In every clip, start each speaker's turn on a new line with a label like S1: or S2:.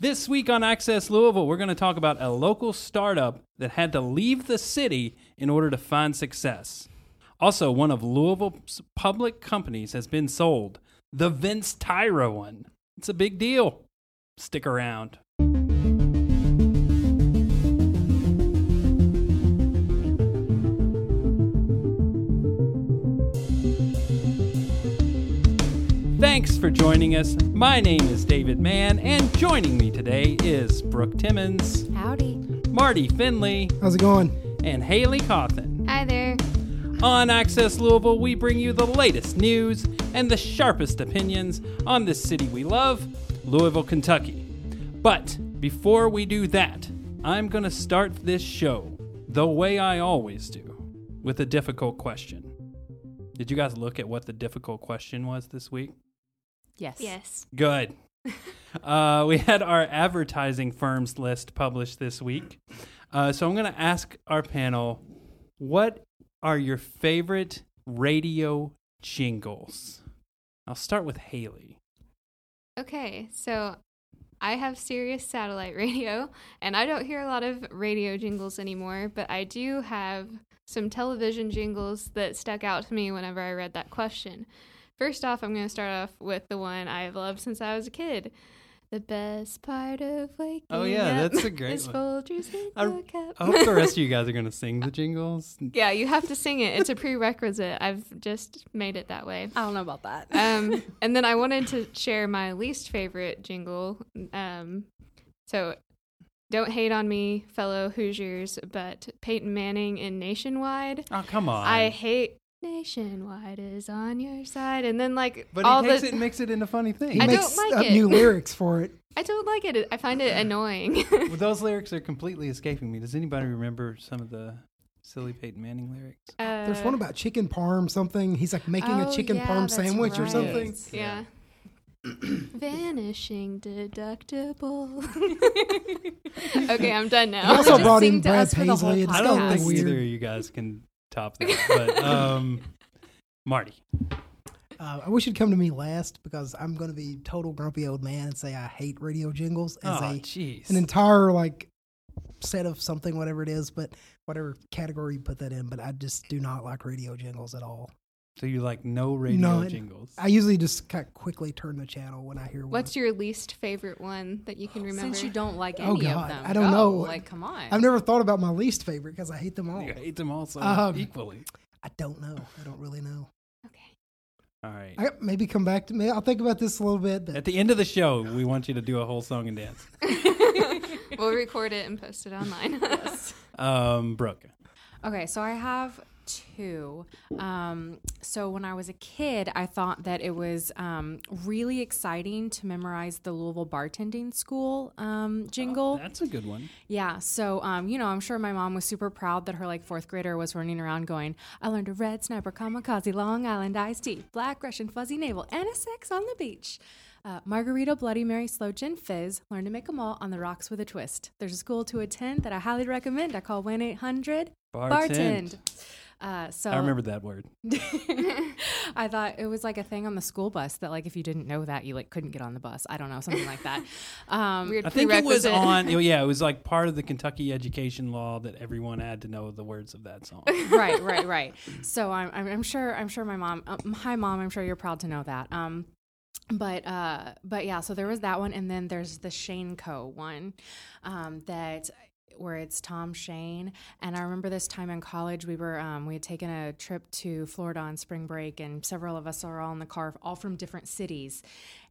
S1: This week on Access Louisville, we're going to talk about a local startup that had to leave the city in order to find success. Also, one of Louisville's public companies has been sold, the Vince Tyra one. It's a big deal. Stick around. Thanks for joining us. My name is David Mann, and joining me today is Brooke Timmons,
S2: Howdy.
S1: Marty Finley,
S3: How's it going?
S1: and Haley Cawthon.
S2: Hi there.
S1: On Access Louisville, we bring you the latest news and the sharpest opinions on the city we love, Louisville, Kentucky. But before we do that, I'm going to start this show the way I always do with a difficult question. Did you guys look at what the difficult question was this week?
S4: Yes.
S2: Yes.
S1: Good. uh, we had our advertising firms list published this week. Uh, so I'm going to ask our panel what are your favorite radio jingles? I'll start with Haley.
S2: Okay, so I have Sirius satellite radio, and I don't hear a lot of radio jingles anymore, but I do have some television jingles that stuck out to me whenever I read that question. First off, I'm going to start off with the one I've loved since I was a kid. The best part of waking
S1: Oh, yeah,
S2: up
S1: that's a great
S2: is
S1: one.
S2: Folgers in
S1: I-
S2: the cup.
S1: I hope the rest of you guys are going to sing the jingles.
S2: yeah, you have to sing it. It's a prerequisite. I've just made it that way.
S4: I don't know about that.
S2: um, and then I wanted to share my least favorite jingle. Um, so don't hate on me, fellow Hoosiers, but Peyton Manning in Nationwide.
S1: Oh, come on.
S2: I hate Nationwide is on your side, and then like
S1: but
S2: all
S1: he takes
S2: the
S1: it and makes it into funny things.
S3: He
S2: I don't
S3: makes
S2: like
S3: up
S2: it.
S3: new lyrics for it.
S2: I don't like it. I find it annoying.
S1: Well, those lyrics are completely escaping me. Does anybody remember some of the silly Peyton Manning lyrics?
S3: There's one
S2: Uh,
S3: about chicken parm something. He's like making a
S2: oh,
S3: chicken
S2: yeah,
S3: parm
S2: that's
S3: sandwich or
S2: right.
S3: something.
S2: Yeah. Vanishing deductible. okay, I'm done
S3: He
S2: now.
S3: also brought in Brad
S4: us for
S3: Paisley.
S1: I don't think either of you guys can top that. But um, Marty.
S3: Uh, I wish you'd come to me last because I'm going to be total grumpy old man and say I hate radio jingles as
S1: Oh,
S3: a an entire like set of something, whatever it is, but whatever category you put that in. But I just do not like radio jingles at all.
S1: So you like no radio
S3: None.
S1: jingles?
S3: I usually just kind of quickly turn the channel when I hear one.
S2: What's your least favorite one that you can remember?
S4: Since you don't like
S3: Oh,
S4: any
S3: God.
S4: of them,
S3: I don't
S4: go.
S3: know.
S4: Like, come on.
S3: I've never thought about my least favorite because I hate them all.
S1: You hate them all so
S3: Um,
S1: equally.
S3: I don't know. I don't really know.
S2: okay.
S1: All right.
S3: I maybe come back to me. I'll think about this a little bit. But
S1: At the end of the show, we want you to do a whole song and dance.
S2: we'll record it and post it online.
S1: Um, Brooke.
S4: Okay, so I have two. Um, so when I was a kid, I thought that it was um, really exciting to memorize the Louisville Bartending School um, jingle.
S1: That's a good one.
S4: Yeah. So, um, you know, I'm sure my mom was super proud that her like fourth grader was running around going, I learned a red sniper kamikaze, Long Island iced tea, black Russian fuzzy navel, and a sex on the beach. Uh, Margarita, Bloody Mary, Slow Gin Fizz. Learn to make make 'em all on the rocks with a twist. There's a school to attend that I highly recommend. I call 1 800 Bartend. Uh, so
S1: I remember that word.
S4: I thought it was like a thing on the school bus that like if you didn't know that you like couldn't get on the bus. I don't know something like that. Um,
S2: Weird
S1: I think it was on. Yeah, it was like part of the Kentucky education law that everyone had to know the words of that song.
S4: right, right, right. So I'm, I'm, I'm sure, I'm sure my mom. Um, hi, mom. I'm sure you're proud to know that. Um, but uh, but yeah. So there was that one, and then there's the Shane Co. one, um, that where it's Tom Shane. And I remember this time in college, we were um, we had taken a trip to Florida on spring break, and several of us are all in the car, all from different cities.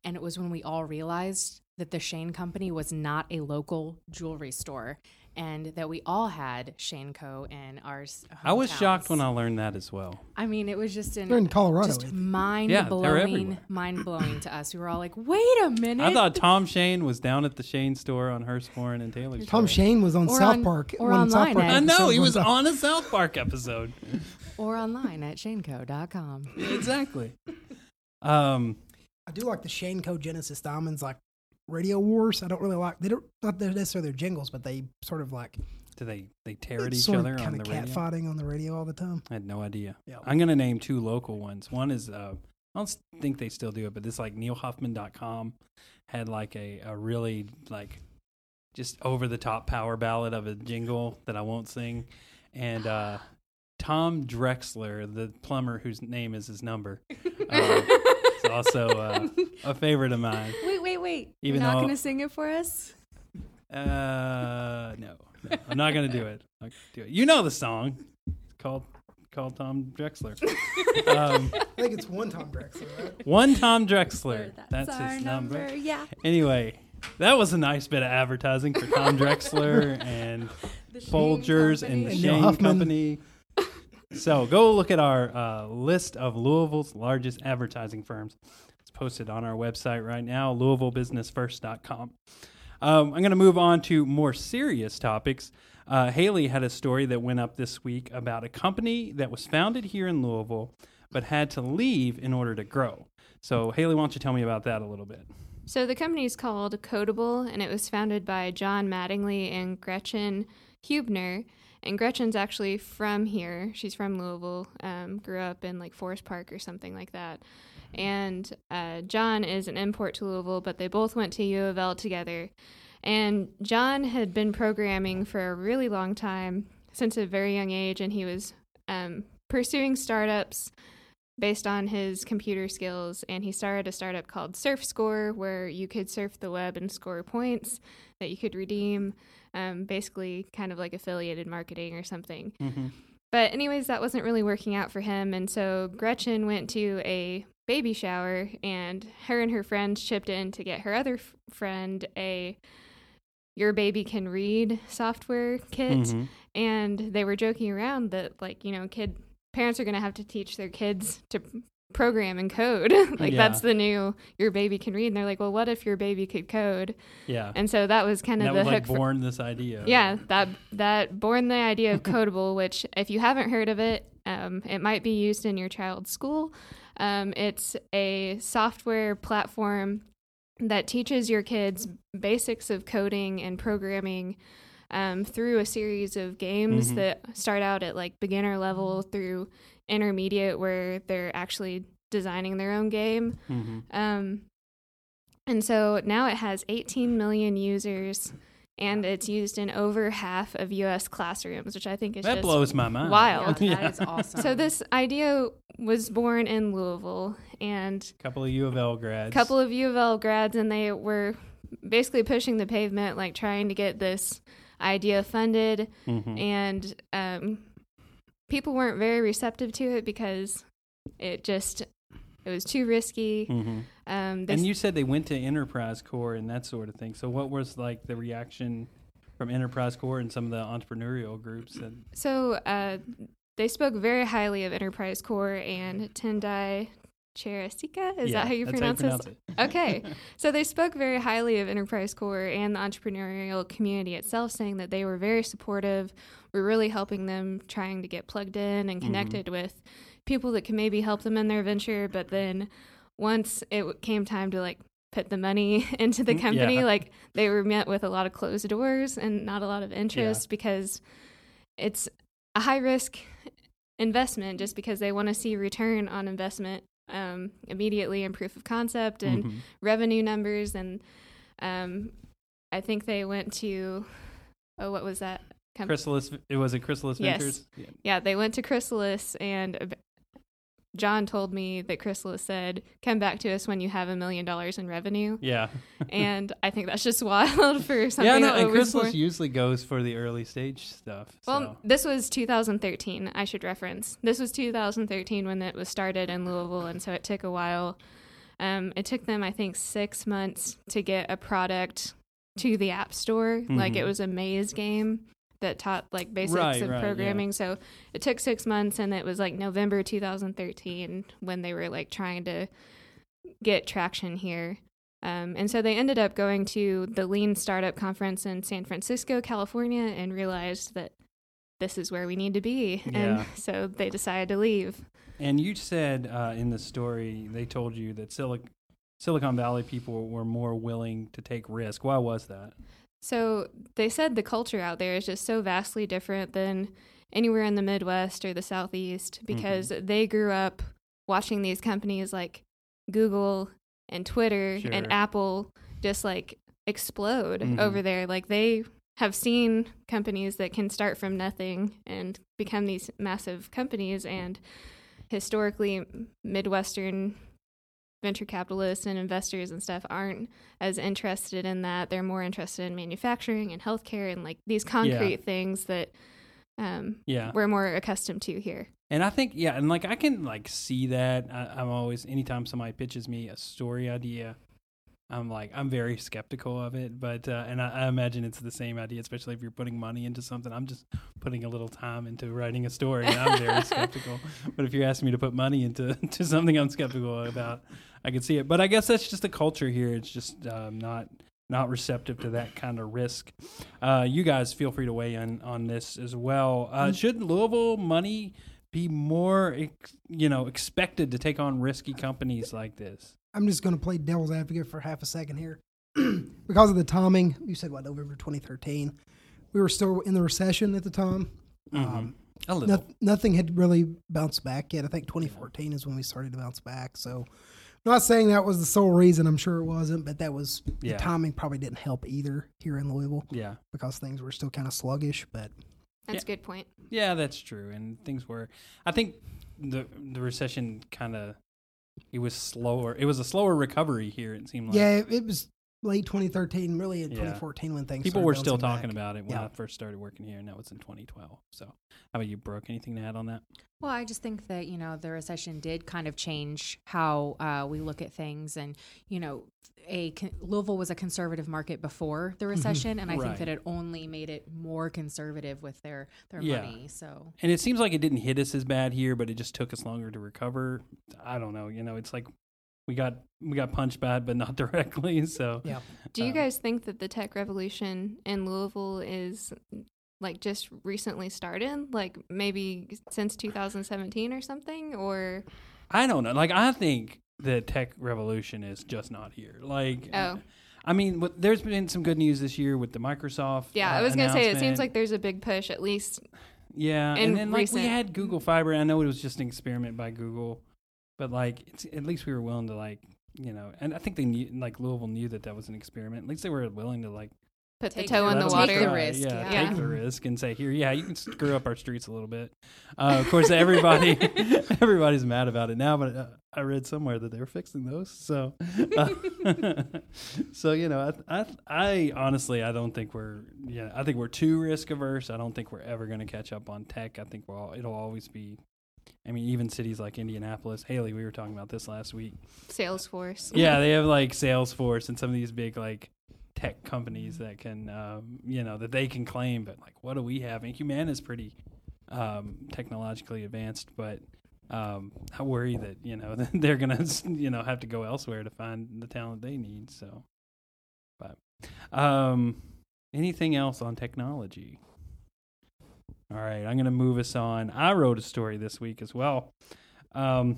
S4: And it was when we all realized that the Shane Company was not a local jewelry store. And that we all had Shane Co. in our
S1: I was shocked when I learned that as well.
S4: I mean, it was just in,
S3: They're in Colorado.
S4: just mind
S1: yeah,
S4: blowing, mind blowing to us. We were all like, "Wait a minute!"
S1: I thought Tom Shane was down at the Shane store on Hurstbourne and Taylor.
S3: Tom
S1: Store.
S3: Shane was on
S4: Or
S3: South
S4: on-
S3: Park.
S4: or
S3: when South
S4: online
S3: Park
S1: I know he was
S3: up.
S1: on a South Park episode.
S4: or online at shaneco.com.
S1: exactly. Um,
S3: I do like the Shane Co. Genesis Diamonds like Radio Wars. I don't really like they don't not necessarily their jingles, but they sort of like
S1: do they they tear at each
S3: sort
S1: other
S3: of
S1: on
S3: kind
S1: the
S3: of
S1: radio?
S3: catfighting on the radio all the time.
S1: I had no idea.
S3: Yeah.
S1: I'm gonna name two local ones. One is uh, I don't think they still do it, but this like neilhuffman.com had like a, a really like just over the top power ballad of a jingle that I won't sing. And uh, Tom Drexler, the plumber whose name is his number, uh, is also uh, a favorite of mine. Even
S5: You're not going to sing it for us?
S1: Uh, no, no, I'm not gonna do it. I'll do it. You know the song. It's called called Tom Drexler. Um,
S3: I think it's one Tom Drexler, right?
S1: one Tom Drexler.
S5: That's,
S1: That's
S5: our
S1: his number.
S5: Yeah.
S1: Anyway, that was a nice bit of advertising for Tom Drexler and
S5: The Shane
S1: Folgers and the
S5: Company.
S1: Shane
S3: Huffman.
S1: Company. So go look at our uh, list of Louisville's largest advertising firms. Posted on our website right now, LouisvilleBusinessFirst.com. Um, I'm going to move on to more serious topics. Uh, Haley had a story that went up this week about a company that was founded here in Louisville but had to leave in order to grow. So, Haley, why don't you tell me about that a little bit?
S2: So the company is called Kodable, and it was founded by John Mattingly and Gretchen Huebner. And Gretchen's actually from here. She's from Louisville. Um, grew up in like Forest Park or something like that. And uh, John is an import to Louisville, but they both went to U of L together. And John had been programming for a really long time, since a very young age, and he was um, pursuing startups based on his computer skills and he started a startup called surf score where you could surf the web and score points that you could redeem um, basically kind of like affiliated marketing or something
S1: Mm-hmm.
S2: but anyways that wasn't really working out for him and so gretchen went to a baby shower and her and her friends chipped in to get her other f- friend a your baby can read software kit
S1: Mm-hmm.
S2: and they were joking around that like you know kid parents are going to have to teach their kids to program and code like
S1: Yeah.
S2: that's the new your baby can read and they're like well what if your baby could code
S1: Yeah.
S2: and so that was kind of the
S1: was like
S2: hook for,
S1: born this idea.
S2: yeah that that born the idea of Kodable which if you haven't heard of it um, it might be used in your child's school um, it's a software platform that teaches your kids basics of coding and programming um, through a series of games
S1: Mhm.
S2: that start out at like beginner level through intermediate where they're actually designing their own game
S1: Mm-hmm.
S2: um, and so now it has 18 million users, and it's used in over half of U.S. classrooms, which I think is
S1: That
S2: just
S1: blows my mind.
S2: wild.
S4: Yeah, that is awesome.
S2: So this idea was born in Louisville, and a
S1: couple of U of L grads.
S2: a couple of U of L grads, and they were basically pushing the pavement, like trying to get this idea funded,
S1: Mhm.
S2: and um, people weren't very receptive to it because it just it was too risky.
S1: Mhm.
S2: Um,
S1: And you said they went to EnterpriseCorp and that sort of thing. So what was like the reaction from EnterpriseCorp and some of the entrepreneurial groups? That,
S2: So uh, they spoke very highly of EnterpriseCorp and Tendai Charasika. Is
S1: Yeah,
S2: that how you pronounce
S1: pronounce
S2: this?
S1: it.
S2: Okay. So they spoke very highly of EnterpriseCorp and the entrepreneurial community itself, saying that they were very supportive. We're really helping them trying to get plugged in and
S1: Mhm.
S2: connected with people that can maybe help them in their venture. But then once it came time to like put the money into the
S1: Mm,
S2: company,
S1: yeah.
S2: like they were met with a lot of closed doors and not a lot of interest because it's a high risk investment just because they want to see return on investment um, immediately and proof of concept and
S1: Mhm.
S2: revenue numbers and um, I think they went to oh what was that
S1: Chrysalis, it was a Chrysalis
S2: Yes.
S1: Ventures. Yeah.
S2: yeah they went to Chrysalis and John told me that Chrysalis said come back to us when you have a million dollars in revenue
S1: Yeah.
S2: and I think that's just wild for something
S1: yeah, no,
S2: that
S1: and Chrysalis usually goes for the early stage stuff.
S2: Well,
S1: so.
S2: this was 2013. I should reference. This was 2013 when it was started in Louisville, and so it took a while. Um, it took them, I think, six months to get a product to the App Store. Like it
S1: Mhm.
S2: was a maze game that taught like basics
S1: Right,
S2: of
S1: right, yeah.
S2: programming. So it took six months, and it was like November 2013 when they were like trying to get traction here. Um, and so they ended up going to the Lean Startup Conference in San Francisco, California, and realized that this is where we need to be.
S1: Yeah.
S2: And so they decided to leave.
S1: And you said uh, in the story they told you that Silic- Silicon Valley people were more willing to take risk. Why was that?
S2: So they said the culture out there is just so vastly different than anywhere in the Midwest or the Southeast because they grew up watching these companies like Google and Twitter
S1: Sure.
S2: and Apple just like explode
S1: Mhm.
S2: over there. Like they have seen companies that can start from nothing and become these massive companies and historically midwestern venture capitalists and investors and stuff aren't as interested in that they're more interested in manufacturing and healthcare and like these concrete things that um,
S1: Yeah.
S2: we're more accustomed to here
S1: And I think, yeah, and like I can like see that. I, I'm always, anytime somebody pitches me a story idea, I'm like, I'm very skeptical of it. But, uh, and I, I imagine it's the same idea, especially if you're putting money into something. I'm just putting a little time into writing a story, and I'm very skeptical. But if you're asking me to put money into to something I'm skeptical about, I can see it. But I guess that's just the culture here. It's just um, not not receptive to that kind of risk. Uh, you guys feel free to weigh in on this as well. Uh, should Louisville money be more, you know, expected to take on risky companies like this?
S3: I'm just going to play devil's advocate for half a second here. because of the timing, you said what, November 2013? We were still in the recession at the time. Um,
S1: A little.
S3: noth- nothing had really bounced back yet. I think 2014 is when we started to bounce back. So, I'm not saying that was the sole reason. I'm sure it wasn't, but that was
S1: Yeah.
S3: the timing probably didn't help either here in Louisville
S1: Yeah.
S3: because things were still kind of sluggish. But
S2: that's a good point
S1: Yeah, that's true. And things were, I think the the recession kind of, it was slower. It was a slower recovery here. It seemed like.
S3: yeah, it, it was late 2013, really in
S1: Yeah.
S3: 2014 when things
S1: People were still talking
S3: back.
S1: about it when
S3: Yeah.
S1: I first started working here, and that was in 2012. So, how about you, Brooke? Anything to add on that?
S4: Well, I just think that, you know, the recession did kind of change how uh, we look at things. And, you know, a con- Louisville was a conservative market before the recession. And I
S1: Right.
S4: think that it only made it more conservative with their, their
S1: Yeah.
S4: money. So,
S1: And it seems like it didn't hit us as bad here, but it just took us longer to recover. I don't know. You know, it's like we got we got punched bad, but not directly. So
S3: Yeah.
S2: Do you
S1: Uh,
S2: guys think that the tech revolution in Louisville is like just recently started? Like maybe since 2017 or something? Or
S1: I don't know. Like I think the tech revolution is just not here. Like
S2: Oh.
S1: I mean, what, there's been some good news this year with the Microsoft.
S2: yeah,
S1: uh,
S2: I was gonna say it seems like there's a big push at least.
S1: Yeah,
S2: in
S1: and then like we had Google Fiber. I know it was just an experiment by Google, but like it's, at least we were willing to like you know, and I think they knew like Louisville knew that that was an experiment. At least they were willing to like
S2: Put
S4: Take
S2: the toe
S4: the-
S2: in the
S1: them
S4: Take
S2: water.
S4: the risk,
S1: Yeah,
S2: yeah.
S1: take the risk and say here, yeah, you can screw up our streets a little bit. Uh, of course, everybody everybody's mad about it now, but uh, I read somewhere that they were fixing those. So, uh, so you know, I, I I honestly I don't think we're yeah I think we're too risk averse. I don't think we're ever going to catch up on tech. I think we're all, it'll always be. I mean, even cities like Indianapolis, Haley, we were talking about this last week.
S2: Salesforce.
S1: Yeah, they have like Salesforce and some of these big like tech companies that can, um, you know, that they can claim. But like, what do we have? And Humana is pretty um, technologically advanced, but um, I worry that you know they're gonna you know have to go elsewhere to find the talent they need. So, but um, anything else on technology? All right, I'm gonna move us on. I wrote a story this week as well. Um,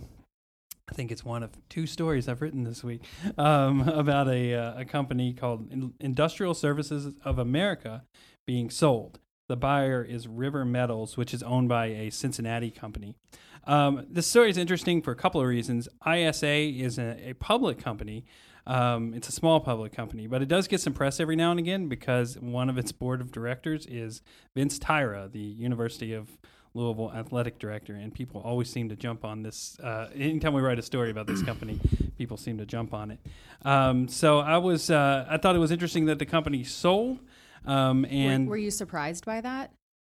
S1: I think it's one of two stories I've written this week um, about a, uh, a company called Industrial Services of America being sold. The buyer is River Metals, which is owned by a Cincinnati company. Um, this story is interesting for a couple of reasons. ISA is a, a public company. Um, it's a small public company, but it does get some press every now and again because one of its board of directors is Vince Tyra, the University of Louisville athletic director, and people always seem to jump on this. Uh, anytime we write a story about this company, people seem to jump on it. Um, so I was, uh, I thought it was interesting that the company sold. Um, and
S4: were, were you surprised by that?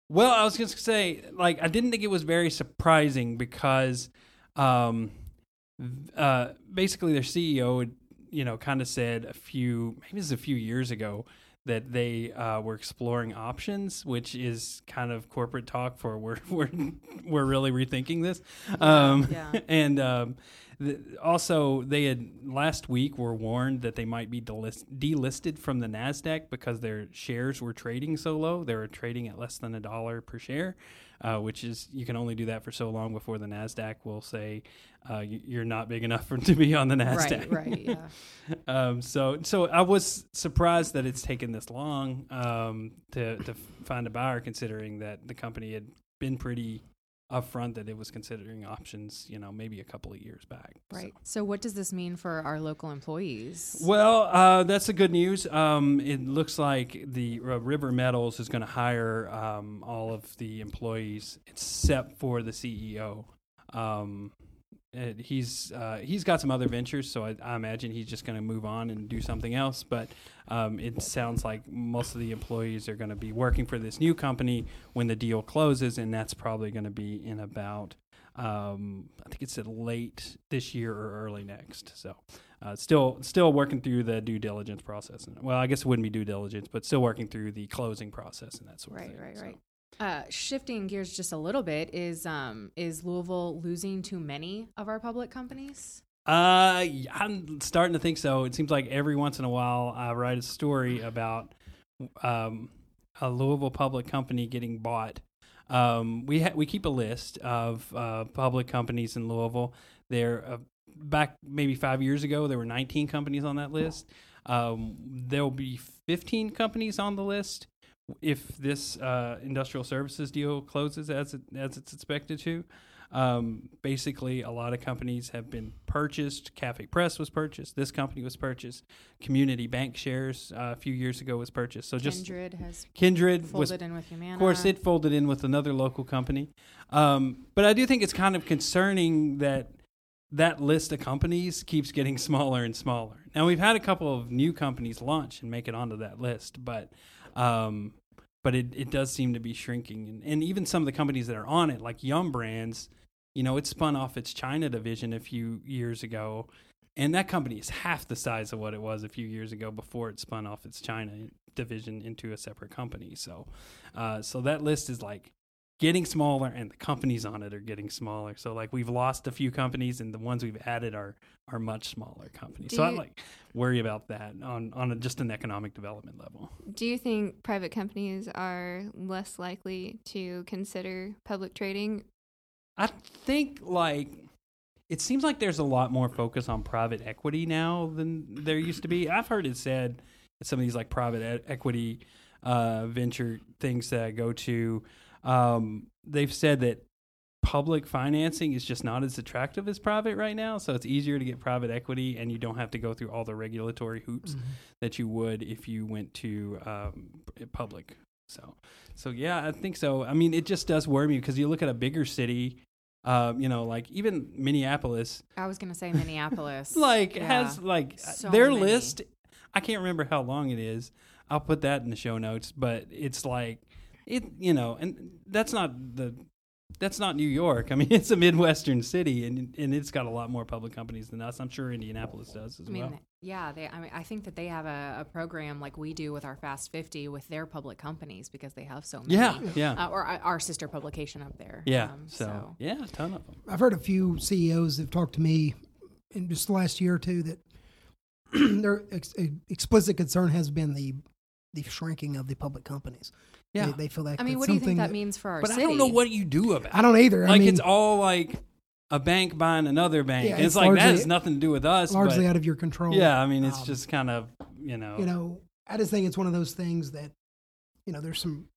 S1: well, I was going to say, like, I didn't think it was very surprising because, um, uh, basically their CEO, you know, kind of said a few, maybe it's a few years ago, that they uh, were exploring options, which is kind of corporate talk for we're we're we're really rethinking this. Um,
S4: Yeah.
S1: and um, the, also, they had last week were warned that they might be delist, delisted from the Nasdaq because their shares were trading so low. They were trading at less than a dollar per share, uh, which is you can only do that for so long before the Nasdaq will say uh, you- you're not big enough for to be on the Nasdaq.
S4: Right, right, yeah.
S1: um, so, so I was surprised that it's taken this long um, to to find a buyer, considering that the company had been pretty upfront that it was considering options, you know, maybe a couple of years back. So-
S4: Right. So, what does this mean for our local employees?
S1: Well, uh, that's the good news. Um, it looks like the uh, River Metals is going to hire um, all of the employees except for the CEO. Um, he's uh, he's got some other ventures, so I, I imagine he's just going to move on and do something else. But um, it sounds like most of the employees are going to be working for this new company when the deal closes, and that's probably going to be in about um, I think it's at late this year or early next. So uh, still still working through the due diligence process. And, well, I guess it wouldn't be due diligence, but still working through the closing process and that sort of
S4: Right,
S1: thing.
S4: right,
S1: So-
S4: right. Uh, shifting gears just a little bit is um is Louisville losing too many of our public companies?
S1: Uh, I'm starting to think so. It seems like every once in a while I write a story about um, a Louisville public company getting bought. Um, we ha- we keep a list of uh, public companies in Louisville. There, uh, back maybe five years ago, there were 19 companies on that list. Um, there will be 15 companies on the list if this uh, industrial services deal closes as it, as it's expected to. Um, basically, a lot of companies have been purchased. Cafe Press was purchased. This company was purchased. Community Bank Shares uh, a few years ago was purchased. So just
S4: Kindred has
S1: Kindred was
S4: folded in with Humana.
S1: of course, it folded in with another local company. Um, but I do think it's kind of concerning that that list of companies keeps getting smaller and smaller. Now we've had a couple of new companies launch and make it onto that list, but um, but it, it does seem to be shrinking. And, and even some of the companies that are on it, like Yum Brands, you know, it spun off its China division a few years ago. And that company is half the size of what it was a few years ago before it spun off its China division into a separate company. So, uh, so that list is like getting smaller, and the companies on it are getting smaller. So, like we've lost a few companies, and the ones we've added are are much smaller companies.
S2: Do
S1: so I like worry about that on on a, just an economic development level.
S2: Do you think private companies are less likely to consider public trading?
S1: I think like it seems like there's a lot more focus on private equity now than there used to be. I've heard it said at some of these like private e- equity uh, venture things that I go to, um, they've said that public financing is just not as attractive as private right now. So it's easier to get private equity, and you don't have to go through all the regulatory hoops that you would if you went to um, public. So, so yeah, I think so. I mean, it just does worry me because you look at a bigger city, um, you know, like even Minneapolis,
S4: I was going to say Minneapolis.
S1: like
S4: Yeah.
S1: has like
S4: So
S1: their
S4: many.
S1: list. I can't remember how long it is. I'll put that in the show notes, but it's like it, you know, and that's not the that's not New York. I mean, it's a midwestern city, and and it's got a lot more public companies than us. I'm sure Indianapolis does as
S4: I mean,
S1: well.
S4: yeah, they. I mean, I think that they have a, a program like we do with our Fast 50 with their public companies because they have so many.
S1: Yeah, yeah,
S4: Uh, or our our sister publication up there.
S1: yeah.
S4: Um,
S1: so, yeah, a ton of them.
S3: I've heard a few CEOs that have talked to me in just the last year or two that their ex- explicit concern has been the the shrinking of the public companies.
S1: Yeah,
S3: they, they feel like
S4: I mean, what do you think
S3: something
S4: that, means for our
S1: but
S4: city?
S1: I don't know what you do about. It.
S3: I don't either.
S1: Like
S3: I mean,
S1: it's all like a bank buying another bank.
S3: Yeah,
S1: and it's,
S3: it's
S1: like that has nothing to do with us.
S3: largely
S1: but,
S3: out of your control.
S1: yeah, I mean, it's
S3: Um,
S1: just kind of you know,
S3: you know, I just think it's one of those things that, you know, there's some,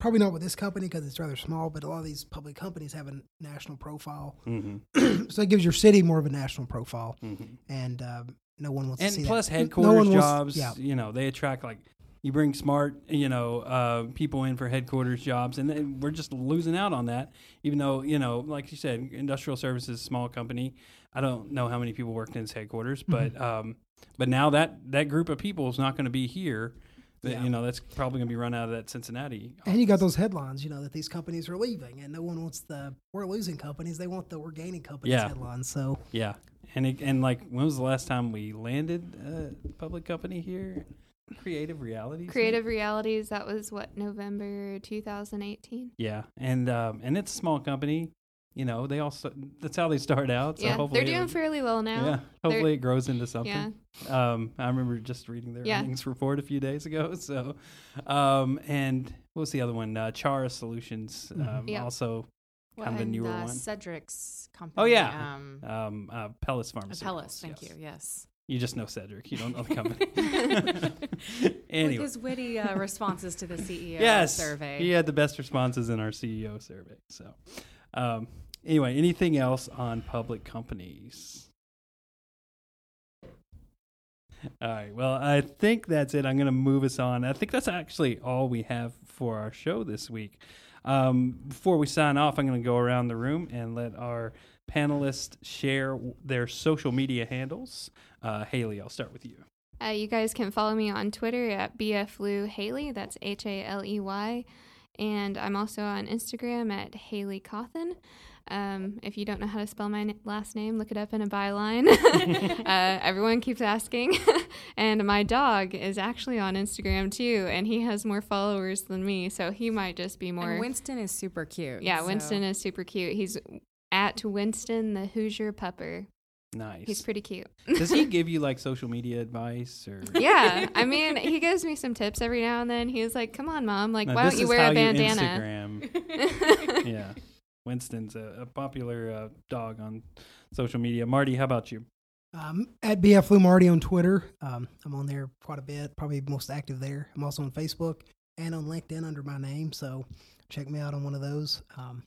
S3: probably not with this company because it's rather small, but a lot of these public companies have a national profile.
S1: hmm
S3: so it gives your city more of a national profile.
S1: hmm
S3: And um, no one wants to see
S1: plus
S3: that. No
S1: headquarters
S3: one wants-
S1: jobs.
S3: yeah.
S1: You know, they attract like you bring smart, you know, uh, people in for headquarters jobs, and then we're just losing out on that. Even though you know, like you said, industrial services, small company. I don't know how many people worked in its headquarters, but um, but now that that group of people is not going to be here.
S3: Yeah.
S1: You know, that's probably going to be run out of that Cincinnati.
S3: And you got those headlines, you know, that these companies are leaving, and no one wants the we're losing companies. They want the we're gaining companies
S1: Yeah.
S3: headlines. So
S1: Yeah, and it, and like when was the last time we landed a public company here? Creative Realities.
S2: Creative Realities, that was what, November 2018?
S1: Yeah, and um, and it's a small company. You know, they also that's how they start out. So
S2: yeah,
S1: hopefully
S2: they're doing
S1: it,
S2: fairly well now.
S1: Yeah, hopefully it grows into something.
S2: Yeah.
S1: Um, I remember just reading their
S2: Yeah.
S1: earnings report a few days ago. So, um, and what was the other one? Uh, Charah Solutions. Um,
S3: Mhm.
S2: Yeah.
S1: Also,
S2: What-
S1: kind of a
S4: and,
S1: newer
S4: uh,
S1: one.
S4: Cedric's company.
S1: Oh, yeah.
S4: Um,
S1: Um, uh, Pellis Pharmaceuticals.
S4: Apellis, thank
S1: yes.
S4: you. Yes.
S1: You just know Cedric. You don't know the company.
S4: With
S1: anyway,
S4: his witty uh, responses to the CEO
S1: yes,
S4: survey.
S1: he had the best responses in our CEO survey. So, Um, anyway, anything else on public companies? All right. Well, I think that's it. I'm going to move us on. I think that's actually all we have for our show this week. Um, before we sign off, I'm going to go around the room and let our panelists share their social media handles. Uh, Haley, I'll start with you.
S2: Uh, you guys can follow me on Twitter at bflou Haley. That's H A L E Y, and I'm also on Instagram at Haley Cawthon. Um, if you don't know how to spell my n- last name, look it up in a byline. uh, everyone keeps asking. and my dog is actually on Instagram too, and he has more followers than me, so he might just be more.
S4: And Winston is super cute.
S2: yeah,
S4: so-
S2: Winston is super cute. He's at Winston the Hoosier Pupper.
S1: Nice.
S2: He's pretty cute.
S1: Does he give you like social media advice or?
S2: yeah, I mean, he gives me some tips every now and then. He's like, "Come on, mom! Like,
S1: Now,
S2: why don't you wear
S1: how
S2: a bandana?"
S1: Instagram. yeah. Winston's a, a popular uh, dog on social media. Marty, how about you?
S3: Um, at BF Lou Marty on Twitter. Um, I'm on there quite a bit, probably most active there. I'm also on Facebook and on LinkedIn under my name, so check me out on one of those. Um,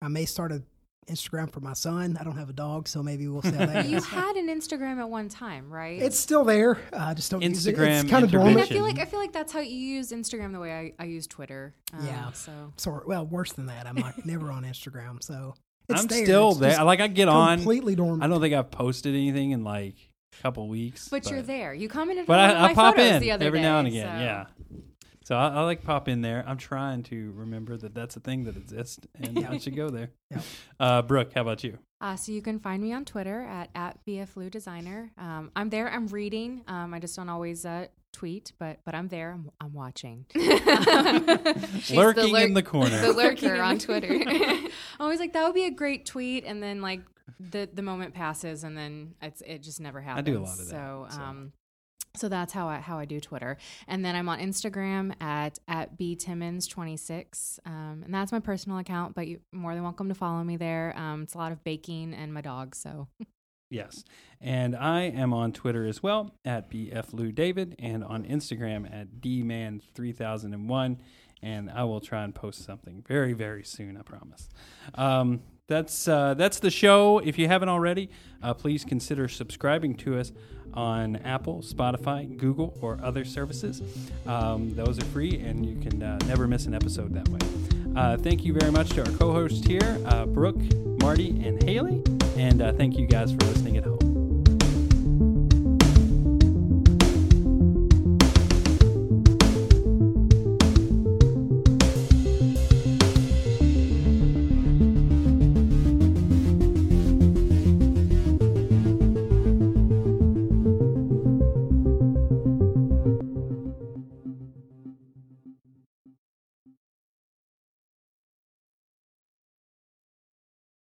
S3: I may start a Instagram for my son. I don't have a dog, so maybe we'll see how that
S4: You
S3: goes.
S4: had an Instagram at one time, right?
S3: It's still there. uh, I just don't use it.
S1: Instagram
S3: It's kind of
S4: dormant. mean, I
S3: dormant.
S4: feel like I feel like that's how you use Instagram the way I, I use Twitter. Um,
S3: Yeah.
S4: So
S3: Sort well, worse than that. I'm like never on Instagram, so it's
S1: I'm
S3: there.
S1: still
S3: It's
S1: there.
S3: just
S1: Like I get on.
S3: completely dormant.
S1: I don't think I've posted anything in like a couple weeks.
S4: but, you're there. You commented
S1: But
S4: on one
S1: I,
S4: of
S1: I
S4: my
S1: pop
S4: photos
S1: in
S4: the other
S1: every
S4: day,
S1: now and again.
S4: so-
S1: Yeah. So I, I like pop in there. I'm trying to remember that that's a thing that exists, and
S3: Yeah.
S1: I should go there.
S3: Yeah.
S1: Uh, Brooke, how about you?
S4: Uh, so you can find me on Twitter at, at BFLou Designer. Um, I'm there. I'm reading. Um, I just don't always uh, tweet, but but I'm there. I'm, I'm watching.
S2: She's
S1: Lurking
S2: lurk-
S1: in the corner.
S2: the
S4: Lurking
S2: lurker on Twitter.
S4: Always like that would be a great tweet, and then like the the moment passes, and then it's it just never happens.
S1: I do a lot of that,
S4: So
S1: so.
S4: um, so that's how I how I do Twitter, and then I'm on Instagram at at b timmons 26, um, and that's my personal account. But you're more than welcome to follow me there. Um, it's a lot of baking and my dog. So
S1: Yes. And I am on Twitter as well at BFLouDavid and on Instagram at DMan3001. And I will try and post something very, very soon, I promise. Um, that's, uh, that's the show. If you haven't already, uh, please consider subscribing to us on Apple, Spotify, Google, or other services. Um, those are free, and you can uh, never miss an episode that way. Uh, thank you very much to our co hosts here, uh, Brooke, Marty, and Haley. And uh, thank you guys for listening at home.